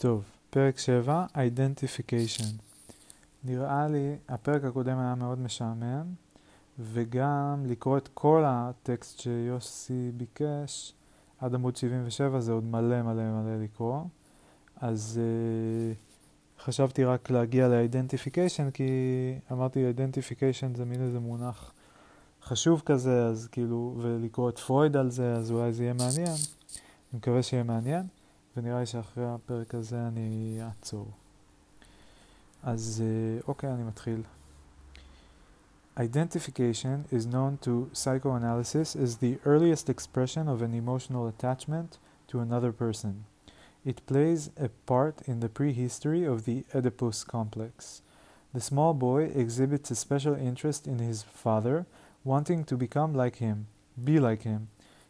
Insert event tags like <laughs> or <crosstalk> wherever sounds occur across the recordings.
טוב, פרק 7, Identification. נראה לי, הפרק הקודם היה מאוד משעמם, וגם לקרוא את כל הטקסט שיוסי ביקש עד עמוד 77 זה עוד מלא מלא מלא לקרוא. אז uh, חשבתי רק להגיע ל-Identification, כי אמרתי Identification זה מין איזה מונח חשוב כזה, אז כאילו, ולקרוא את פרויד על זה, אז אולי זה יהיה מעניין. אני מקווה שיהיה מעניין. ונראה לי שאחרי הפרק הזה אני אעצור. אז אוקיי, אני מתחיל. Identification is known to psychoanalysis as the earliest expression of an emotional attachment to another person. It plays a part in the prehistory of the Oedipus complex. The small boy exhibits a special interest in his father, wanting to become like him, be like him,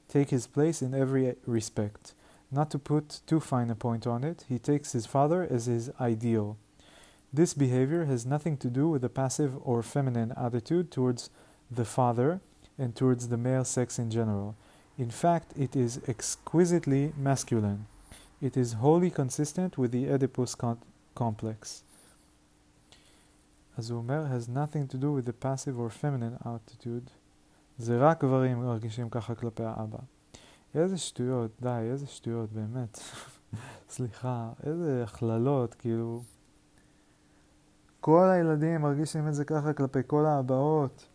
take his place in every respect. Not to put too fine a point on it, he takes his father as his ideal. This behavior has nothing to do with a passive or feminine attitude towards the father and towards the male sex in general. In fact, it is exquisitely masculine. It is wholly consistent with the Oedipus complex. אז הוא אומר, has nothing to do with the passive or feminine attitude. זה רק גברים מרגישים ככה כלפי האבא. איזה שטויות, די, איזה שטויות, באמת. <laughs> סליחה, איזה הכללות, כאילו... כל הילדים מרגישים את זה ככה כלפי כל האבהות.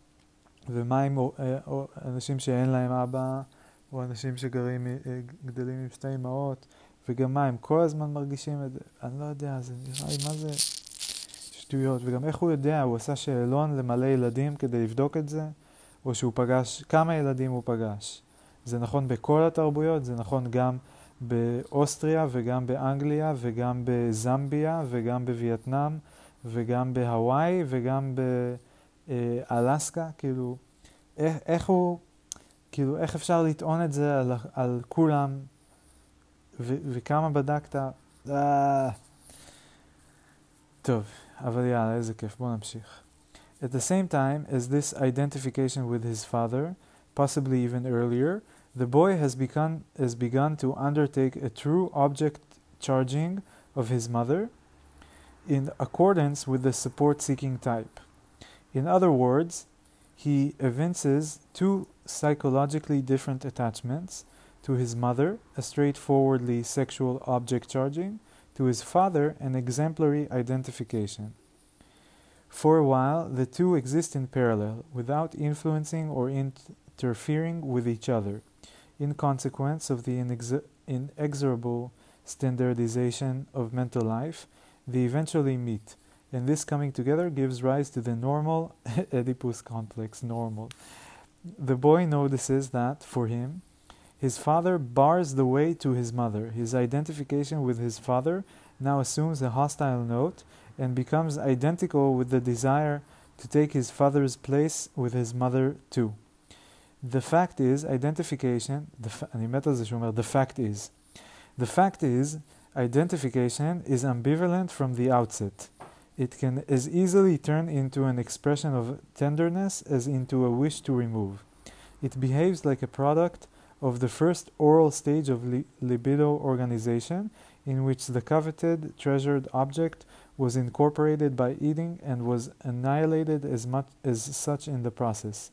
ומה עם אה, אנשים שאין להם אבא, או אנשים שגרים, אה, גדלים עם שתי אמהות, וגם מה, הם כל הזמן מרגישים את זה? אני לא יודע, זה נראה לי, מה זה שטויות? וגם איך הוא יודע, הוא עשה שאלון למלא ילדים כדי לבדוק את זה? או שהוא פגש, כמה ילדים הוא פגש? זה נכון בכל התרבויות, זה נכון גם באוסטריה וגם באנגליה וגם בזמביה וגם בווייטנאם וגם בהוואי וגם באלסקה, כאילו, איך, איך הוא, כאילו, איך אפשר לטעון את זה על, על כולם ו, וכמה בדקת? אה... טוב, אבל יאללה, איזה כיף, בואו נמשיך. At the same time as this identification with his father, possibly even earlier, the boy has begun, has begun to undertake a true object charging of his mother in accordance with the support seeking type. In other words, he evinces two psychologically different attachments to his mother, a straightforwardly sexual object charging, to his father, an exemplary identification. For a while, the two exist in parallel, without influencing or interfering with each other in consequence of the inexorable standardization of mental life, they eventually meet, and this coming together gives rise to the normal <laughs> Oedipus complex. Normal. The boy notices that, for him, his father bars the way to his mother. His identification with his father now assumes a hostile note and becomes identical with the desire to take his father's place with his mother too. The fact is, identification, אני מת על זה שהוא אומר, the fact is. The fact is, identification is ambivalent from the outset. It can as easily turn into an expression of tenderness as into a wish to remove. It behaves like a product of the first oral stage of li libido organization, in which the coveted, treasured object was incorporated by eating and was annihilated as much as such in the process.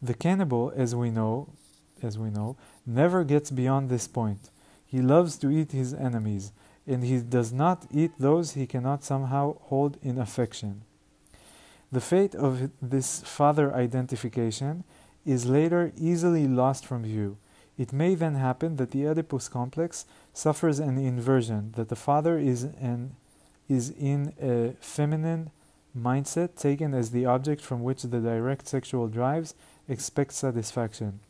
The cannibal, as we know, as we know, never gets beyond this point. He loves to eat his enemies, and he does not eat those he cannot somehow hold in affection. The fate of this father identification is later easily lost from view. It may then happen that the Oedipus complex suffers an inversion, that the father is, an, is in a feminine mindset taken as the object from which the direct sexual drives expect satisfaction,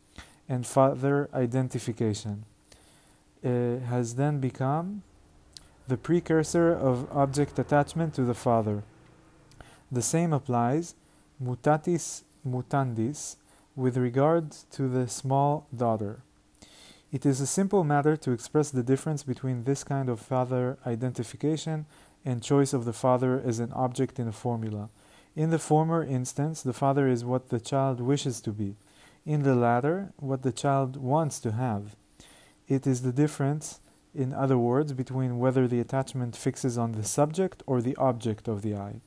and father identification has then become the precursor of object attachment to the father. The same applies, mutatis mutandis, with regard to the small daughter. It is a simple matter to express the difference between this kind of father identification and choice of the father as an object in a formula. In the former instance, the father is what the child wishes to be, in the latter, what the child wants to have. It is the difference, in other words, between whether the attachment fixes on the subject or the object of the I.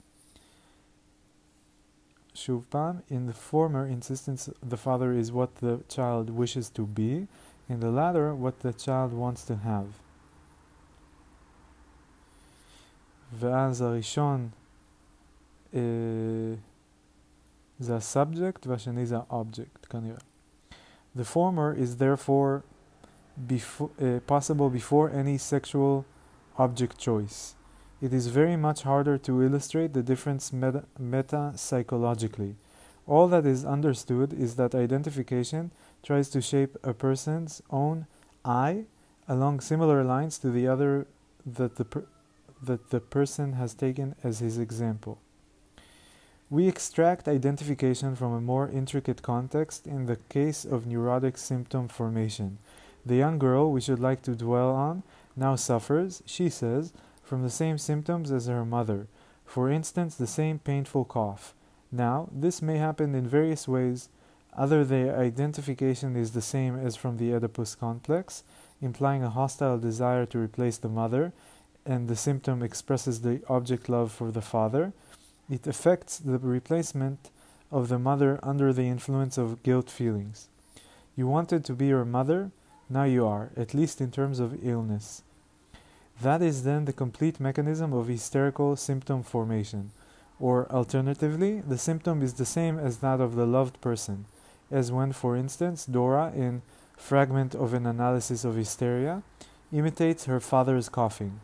שוב in the former instance, the father is what the child wishes to be, in the latter, what the child wants to have. ואז זה ה-subject והשני זה ה-object כנראה. The former is therefore befo uh, possible before any sexual object choice. It is very much harder to illustrate the difference meta, meta psychologically. All that is understood is that identification tries to shape a person's own I along similar lines to the other that the, per, that the person has taken as his example. We extract identification from a more intricate context in the case of neurotic symptom formation. The young girl we should like to dwell on now suffers, she says, from the same symptoms as her mother, for instance, the same painful cough. Now, this may happen in various ways. Either the identification is the same as from the Oedipus complex, implying a hostile desire to replace the mother, and the symptom expresses the object love for the father it affects the replacement of the mother under the influence of guilt feelings. You wanted to be your mother, now you are, at least in terms of illness. That is then the complete mechanism of hysterical symptom formation. Or alternatively, the symptom is the same as that of the loved person, as when, for instance, Dora, in Fragment of an Analysis of Hysteria, imitates her father's coughing.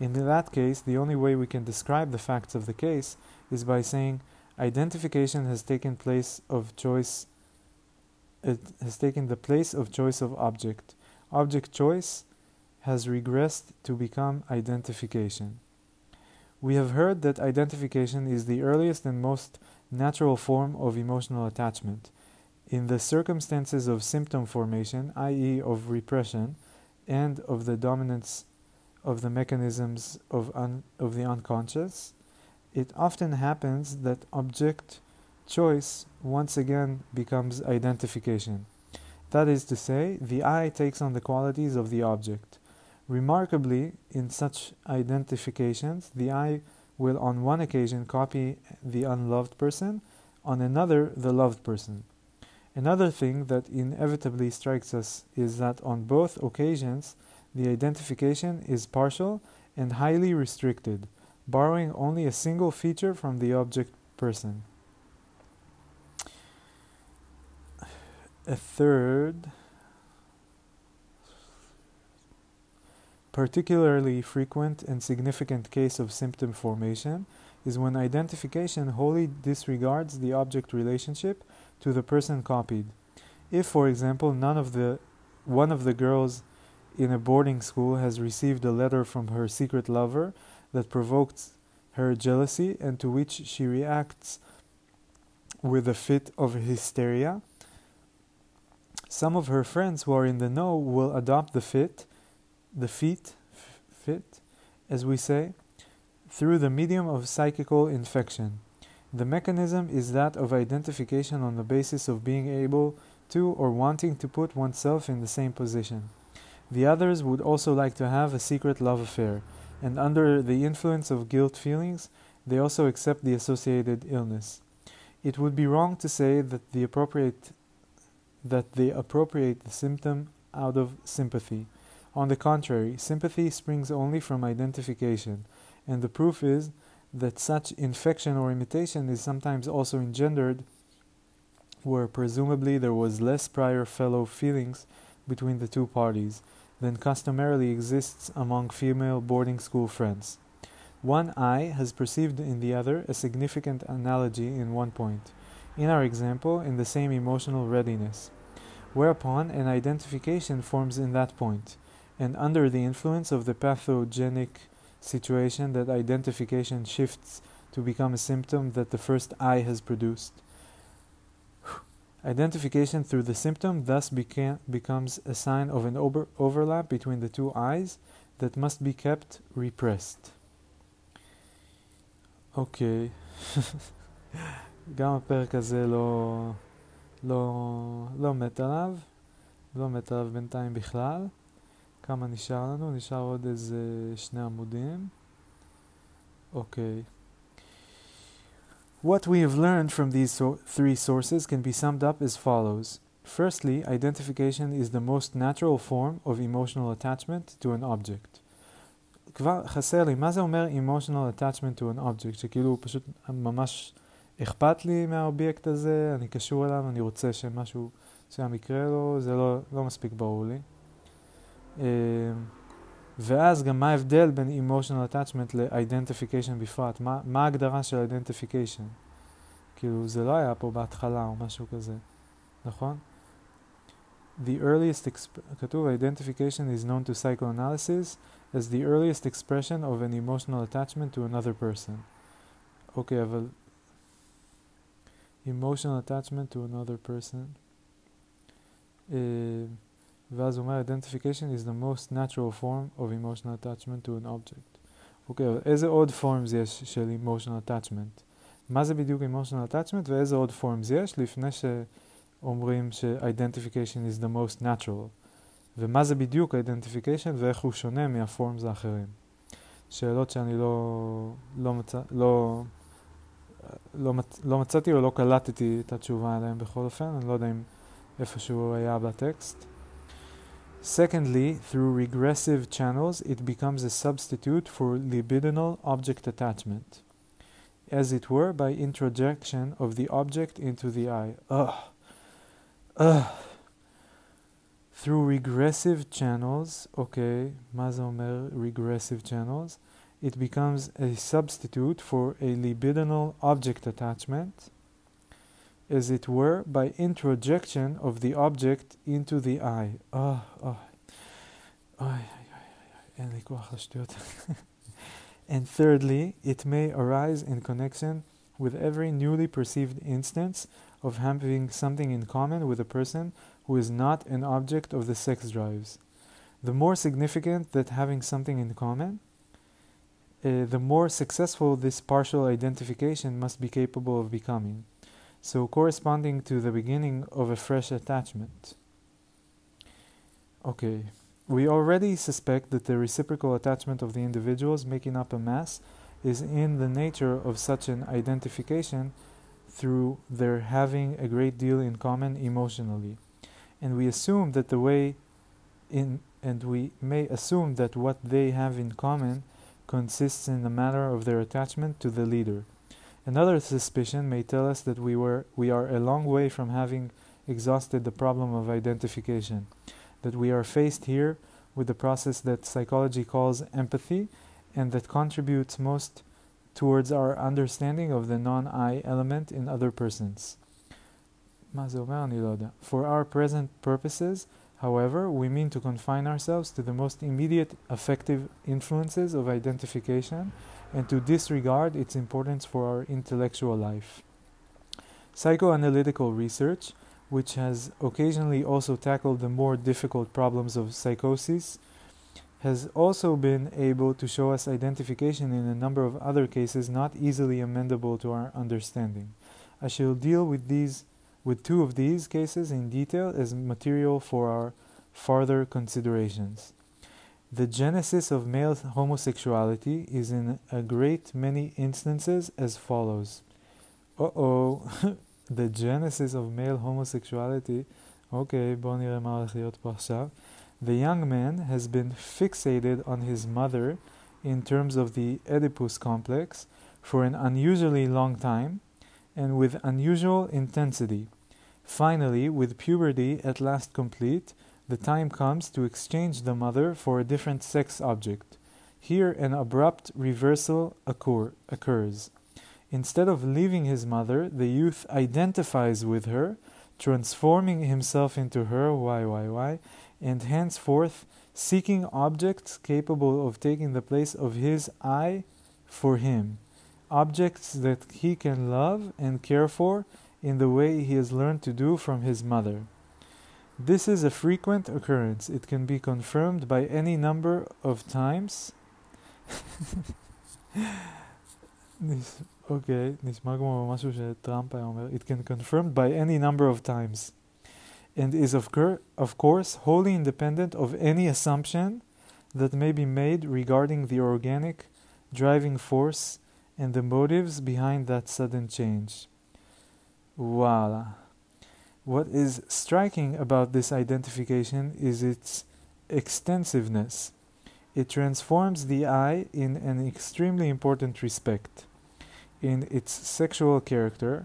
In that case, the only way we can describe the facts of the case is by saying identification has taken place of choice it has taken the place of choice of object. Object choice has regressed to become identification. We have heard that identification is the earliest and most natural form of emotional attachment. In the circumstances of symptom formation, i.e., of repression, and of the dominance of the mechanisms of, of the unconscious, it often happens that object choice once again becomes identification. That is to say, the I takes on the qualities of the object. Remarkably, in such identifications, the I will on one occasion copy the unloved person, on another, the loved person. Another thing that inevitably strikes us is that on both occasions, the identification is partial and highly restricted, borrowing only a single feature from the object person. A third, particularly frequent and significant case of symptom formation is when identification wholly disregards the object relationship to the person copied. If, for example, none of the one of the girls in a boarding school has received a letter from her secret lover that provokes her jealousy and to which she reacts with a fit of hysteria. Some of her friends who are in the know will adopt the fit, the feet, fit, as we say, through the medium of psychical infection. The mechanism is that of identification on the basis of being able to or wanting to put oneself in the same position. The others would also like to have a secret love affair, and under the influence of guilt feelings, they also accept the associated illness. It would be wrong to say that the appropriate that they appropriate the symptom out of sympathy. On the contrary, sympathy springs only from identification, and the proof is that such infection or imitation is sometimes also engendered where presumably there was less prior fellow feelings between the two parties than customarily exists among female boarding school friends. One I has perceived in the other a significant analogy in one point, in our example, in the same emotional readiness, whereupon an identification forms in that point, and under the influence of the pathogenic situation that identification shifts to become a symptom that the first I has produced. Identification through the symptom thus beca- becomes a sign of an over- overlap between the two eyes that must be kept repressed. אוקיי, okay. גם הפרק הזה לא, לא, לא מת עליו, לא מת עליו בינתיים בכלל. כמה נשאר לנו? נשאר עוד איזה שני עמודים. אוקיי. What we have learned from these so three sources can be summed up as follows. Firstly, identification is the most natural form of emotional attachment to an object. כבר חסר לי, מה זה אומר emotional attachment to an object? שכאילו פשוט ממש אכפת לי מהאובייקט הזה, אני קשור אליו, אני רוצה שמשהו שם יקרה לו, זה לא, לא מספיק ברור לי. ואז גם מה ההבדל בין emotional attachment ל-identification בפרט? מה, מה ההגדרה של identification? כאילו זה לא היה פה בהתחלה או משהו כזה, נכון? The earliest, כתוב identification is known to psychoanalysis as the earliest expression of an emotional attachment to another person. אוקיי, okay, אבל emotional attachment to another person. Uh, ואז הוא אומר, identification is the most natural form of emotional attachment to an object. אוקיי, okay, איזה עוד forms יש של emotional attachment? מה זה בדיוק emotional attachment ואיזה עוד forms יש לפני שאומרים ש-identification is the most natural. ומה זה בדיוק identification ואיך הוא שונה מהפורמס האחרים. שאלות שאני לא, לא, מצא, לא, לא, מצ, לא מצאתי או לא קלטתי את התשובה עליהן בכל אופן, אני לא יודע אם איפשהו היה בטקסט. Secondly, through regressive channels, it becomes a substitute for libidinal object attachment, as it were by introjection of the object into the I. Ugh. Ugh. Through regressive channels, okay, mazomer regressive channels, it becomes a substitute for a libidinal object attachment, as it were, by introjection of the object into the I. Oh, oh. and thirdly, it may arise in connection with every newly perceived instance of having something in common with a person who is not an object of the sex drives. The more significant that having something in common, uh, the more successful this partial identification must be capable of becoming so corresponding to the beginning of a fresh attachment. Okay, we already suspect that the reciprocal attachment of the individuals making up a mass is in the nature of such an identification through their having a great deal in common emotionally. And we assume that the way in and we may assume that what they have in common consists in the matter of their attachment to the leader. Another suspicion may tell us that we, were, we are a long way from having exhausted the problem of identification, that we are faced here with the process that psychology calls empathy and that contributes most towards our understanding of the non I element in other persons. For our present purposes, however, we mean to confine ourselves to the most immediate affective influences of identification and to disregard its importance for our intellectual life. Psychoanalytical research, which has occasionally also tackled the more difficult problems of psychosis, has also been able to show us identification in a number of other cases not easily amendable to our understanding. I shall deal with these with two of these cases in detail as material for our further considerations. The genesis of male homosexuality is in a great many instances as follows. Uh oh, <laughs> the genesis of male homosexuality. Okay, בואו נראה מה הולך להיות פה עכשיו. The young man has been fixated on his mother in terms of the Oedipus complex for an unusually long time and with unusual intensity. Finally, with puberty at last complete, the time comes to exchange the mother for a different sex object. Here, an abrupt reversal occur, occurs. Instead of leaving his mother, the youth identifies with her, transforming himself into her, why, why, why, and henceforth seeking objects capable of taking the place of his I for him, objects that he can love and care for in the way he has learned to do from his mother. This is a frequent occurrence. It can be confirmed by any number of times. <laughs> אוקיי, נשמע כמו משהו שטראמפ היה אומר. It can confirmed by any number of times. and is of, cur- of course wholly independent of any assumption that may be made regarding the organic driving force and the motives behind that sudden change. Voila. What is striking about this identification is its extensiveness. It transforms the I in an extremely important respect in its sexual character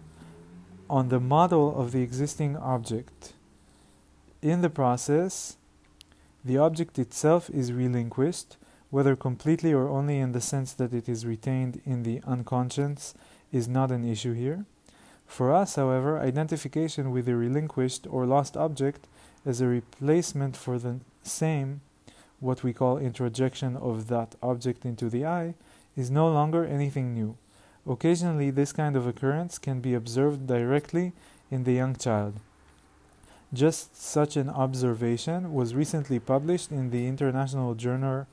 on the model of the existing object. In the process, the object itself is relinquished, whether completely or only in the sense that it is retained in the unconscious is not an issue here. For us, however, identification with the relinquished or lost object as a replacement for the same, what we call introjection of that object into the I, is no longer anything new. Occasionally, this kind of occurrence can be observed directly in the young child. Just such an observation was recently published in the International Journal,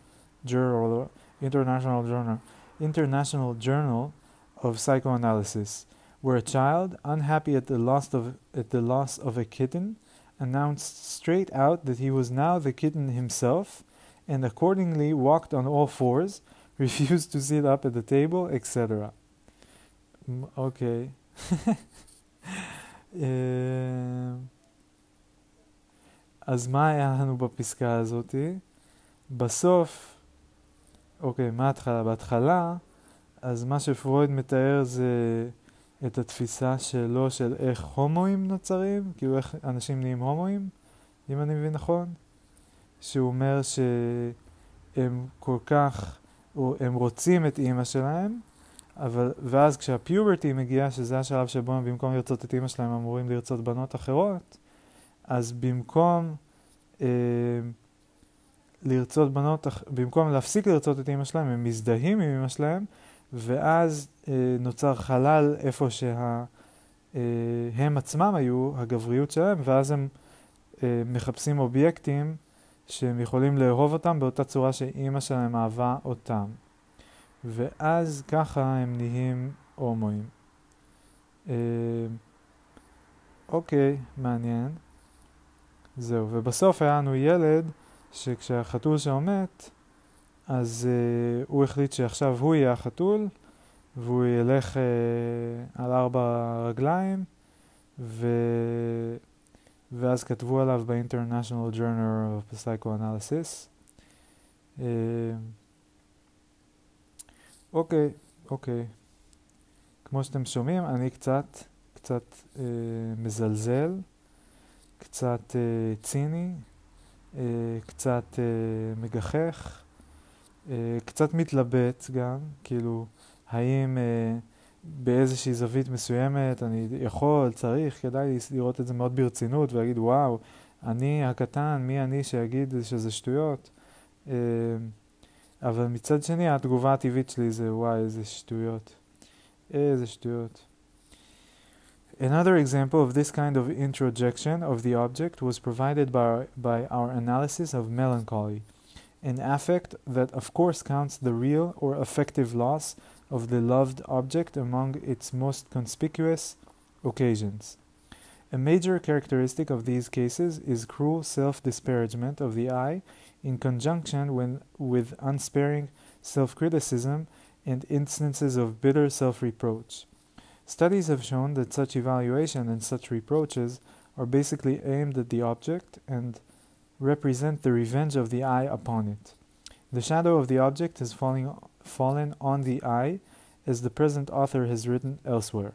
Journal International Journal International Journal of Psychoanalysis, where a child, unhappy at the loss of at the loss of a kitten, announced straight out that he was now the kitten himself, and accordingly walked on all fours, <laughs> refused to sit up at the table, etc. Okay. אז מה היה לנו בפסקה הזאתי? בסוף, אוקיי, מה ההתחלה? בהתחלה, אז מה שפרויד מתאר זה את התפיסה שלו של איך הומואים נוצרים, כאילו איך אנשים נהיים הומואים, אם אני מבין נכון? שהוא אומר שהם כל כך, הם רוצים את אימא שלהם, אבל, ואז כשהפיוברטי מגיע, שזה השלב שבו הם במקום לרצות את אימא שלהם אמורים לרצות בנות אחרות, אז במקום אה, לרצות בנות, במקום להפסיק לרצות את אימא שלהם, הם מזדהים עם אימא שלהם, ואז אה, נוצר חלל איפה שהם אה, עצמם היו, הגבריות שלהם, ואז הם אה, מחפשים אובייקטים שהם יכולים לאהוב אותם באותה צורה שאימא שלהם אהבה אותם. ואז ככה הם נהיים הומואים. אה, אוקיי, מעניין. זהו, ובסוף היה לנו ילד שכשהחתול שלו מת, אז uh, הוא החליט שעכשיו הוא יהיה החתול, והוא ילך uh, על ארבע רגליים, ו... ואז כתבו עליו ב-International Journal of Psychoanalysis. Uh, אוקיי, אוקיי. כמו שאתם שומעים, אני קצת, קצת uh, מזלזל. קצת uh, ציני, uh, קצת uh, מגחך, uh, קצת מתלבט גם, כאילו, האם uh, באיזושהי זווית מסוימת אני יכול, צריך, כדאי לראות את זה מאוד ברצינות ולהגיד, וואו, אני הקטן, מי אני שיגיד שזה שטויות? Uh, אבל מצד שני, התגובה הטבעית שלי זה, וואי, איזה שטויות. איזה שטויות. Another example of this kind of introjection of the object was provided by, by our analysis of melancholy, an affect that of course counts the real or affective loss of the loved object among its most conspicuous occasions. A major characteristic of these cases is cruel self disparagement of the I in conjunction when, with unsparing self criticism and instances of bitter self reproach. Studies have shown that such evaluation and such reproaches are basically aimed at the object and represent the revenge of the I upon it. The shadow of the object has falling, fallen on the I, as the present author has written elsewhere.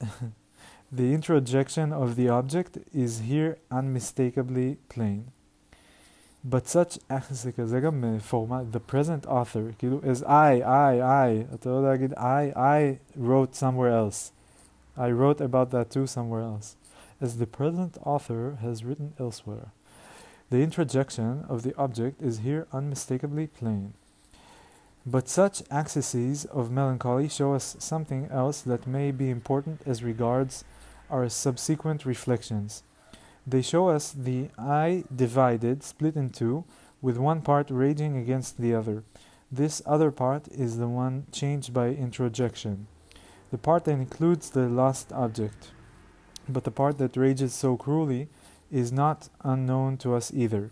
<laughs> the introjection of the object is here unmistakably plain. But such, זה <laughs> the present author, כאילו, as I, I, I, I, I wrote somewhere else. I wrote about that too somewhere else. As the present author has written elsewhere. The introjection of the object is here unmistakably plain. But such accesses of melancholy show us something else that may be important as regards our subsequent reflections. They show us the I divided, split in two, with one part raging against the other. This other part is the one changed by introjection, the part that includes the lost object. But the part that rages so cruelly is not unknown to us either.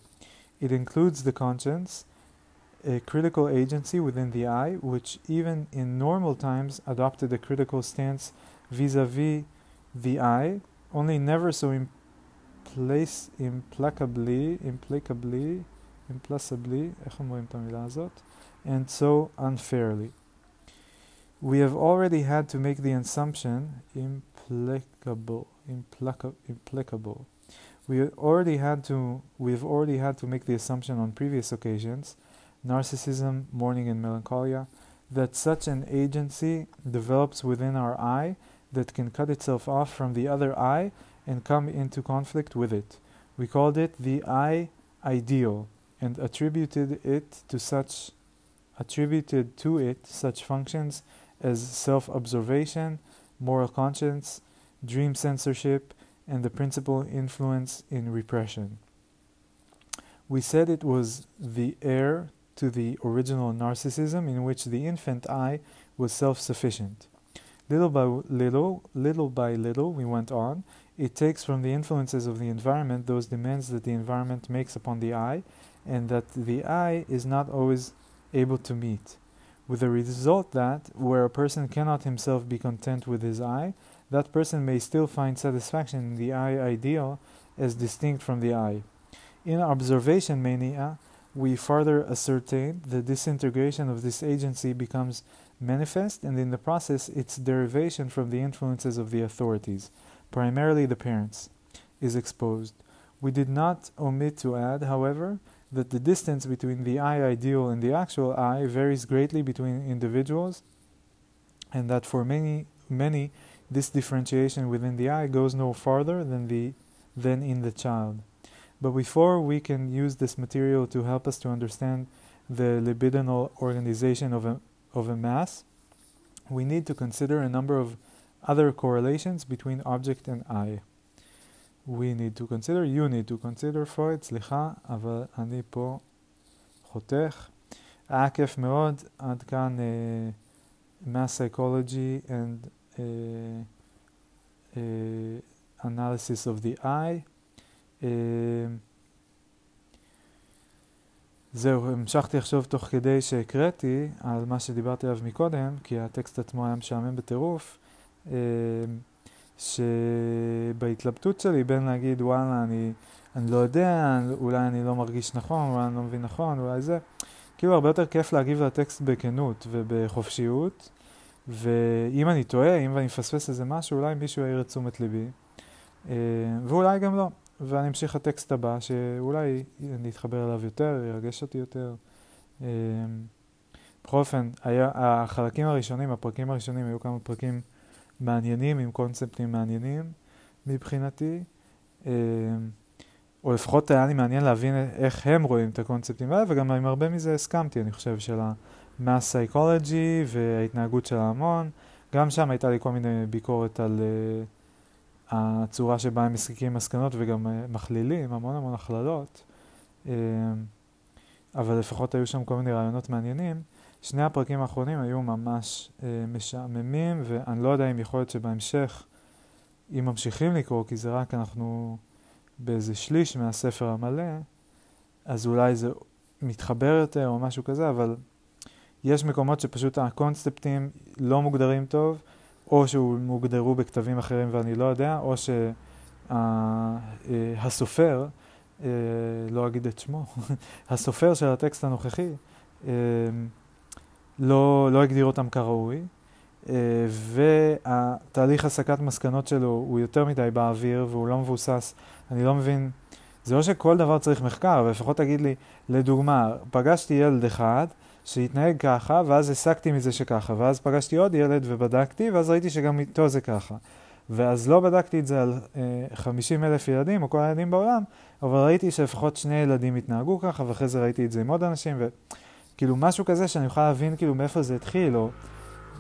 It includes the conscience, a critical agency within the I, which even in normal times adopted a critical stance vis a vis the I, only never so implacably, implacably, implacably, and so unfairly. We have already had to make the assumption implacable, implaca- implacable. We already had to we have already had to make the assumption on previous occasions, narcissism, mourning and melancholia, that such an agency develops within our I that can cut itself off from the other I and come into conflict with it. We called it the I ideal and attributed it to such attributed to it such functions as self-observation, moral conscience, dream censorship, and the principal influence in repression. We said it was the heir to the original narcissism in which the infant I was self-sufficient. Little by little, little by little, we went on. It takes from the influences of the environment those demands that the environment makes upon the I, and that the I is not always able to meet. With the result that, where a person cannot himself be content with his I, that person may still find satisfaction in the I ideal as distinct from the I. In observation mania, we further ascertain the disintegration of this agency becomes manifest, and in the process, its derivation from the influences of the authorities, primarily the parents, is exposed. We did not omit to add, however, that the distance between the I ideal and the actual I varies greatly between individuals, and that for many, many, this differentiation within the I goes no farther than, the, than in the child. But before we can use this material to help us to understand the libidinal organization of a, of a mass, we need to consider a number of other correlations between object and I. We need to consider, you need to consider, Freud, סליחה, אבל אני פה חותך. Meod, Adkan, eh, Mass Psychology and analysis of the eye. Uh, זהו, המשכתי לחשוב תוך כדי שהקראתי על מה שדיברתי עליו מקודם, כי הטקסט עצמו היה משעמם בטירוף, אה, שבהתלבטות שלי בין להגיד וואלה אני, אני לא יודע, אולי אני לא מרגיש נכון, אולי אני לא מבין נכון, אולי זה, כאילו הרבה יותר כיף להגיב לטקסט בכנות ובחופשיות, ואם אני טועה, אם אני מפספס איזה משהו, אולי מישהו יעיר את תשומת ליבי, אה, ואולי גם לא. ואני אמשיך לטקסט הבא, שאולי אני אתחבר אליו יותר, ירגש אותי יותר. אמ, בכל אופן, היה, החלקים הראשונים, הפרקים הראשונים, היו כמה פרקים מעניינים, עם קונספטים מעניינים מבחינתי. אמ, או לפחות היה לי מעניין להבין איך הם רואים את הקונספטים האלה, וגם עם הרבה מזה הסכמתי, אני חושב, של ה-mass psychology וההתנהגות של ההמון. גם שם הייתה לי כל מיני ביקורת על... Uh, הצורה שבה הם מסיקים מסקנות וגם אה, מכלילים, המון המון הכללות, אה, אבל לפחות היו שם כל מיני רעיונות מעניינים. שני הפרקים האחרונים היו ממש אה, משעממים, ואני לא יודע אם יכול להיות שבהמשך, אם ממשיכים לקרוא, כי זה רק אנחנו באיזה שליש מהספר המלא, אז אולי זה מתחבר יותר או משהו כזה, אבל יש מקומות שפשוט הקונספטים לא מוגדרים טוב, או שהוגדרו בכתבים אחרים ואני לא יודע, או שהסופר, אה, לא אגיד את שמו, <laughs> הסופר של הטקסט הנוכחי, אה, לא, לא הגדיר אותם כראוי, אה, והתהליך הסקת מסקנות שלו הוא יותר מדי באוויר והוא לא מבוסס, אני לא מבין, זה לא שכל דבר צריך מחקר, אבל לפחות תגיד לי, לדוגמה, פגשתי ילד אחד, שהתנהג ככה, ואז הסקתי מזה שככה, ואז פגשתי עוד ילד ובדקתי, ואז ראיתי שגם איתו זה ככה. ואז לא בדקתי את זה על אה, 50 אלף ילדים, או כל הילדים בעולם, אבל ראיתי שלפחות שני ילדים התנהגו ככה, ואחרי זה ראיתי את זה עם עוד אנשים, וכאילו משהו כזה שאני אוכל להבין כאילו מאיפה זה התחיל, או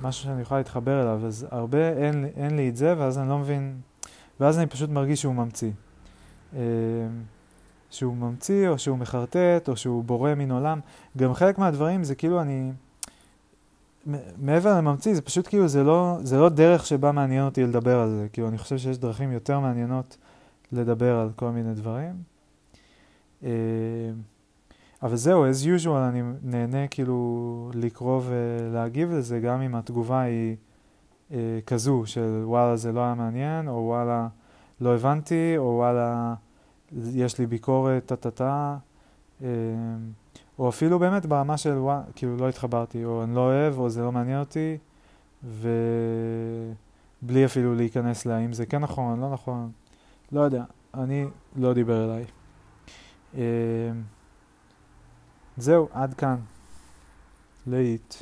משהו שאני אוכל להתחבר אליו, אז הרבה אין, אין לי את זה, ואז אני לא מבין, ואז אני פשוט מרגיש שהוא ממציא. אה, שהוא ממציא, או שהוא מחרטט, או שהוא בורא מן עולם. גם חלק מהדברים זה כאילו אני... מעבר לממציא, זה פשוט כאילו, זה לא, זה לא דרך שבה מעניין אותי לדבר על זה. כאילו, אני חושב שיש דרכים יותר מעניינות לדבר על כל מיני דברים. אה, אבל זהו, as usual, אני נהנה כאילו לקרוא ולהגיב לזה, גם אם התגובה היא אה, כזו של וואלה זה לא היה מעניין, או וואלה לא הבנתי, או וואלה יש לי ביקורת, טה-טה-טה, אה, או אפילו באמת ברמה של וואלה, כאילו לא התחברתי, או אני לא אוהב, או זה לא מעניין אותי, ובלי אפילו להיכנס להאם זה כן נכון, לא נכון, לא יודע, אני לא דיבר אליי. אה, זהו, עד כאן. להיט.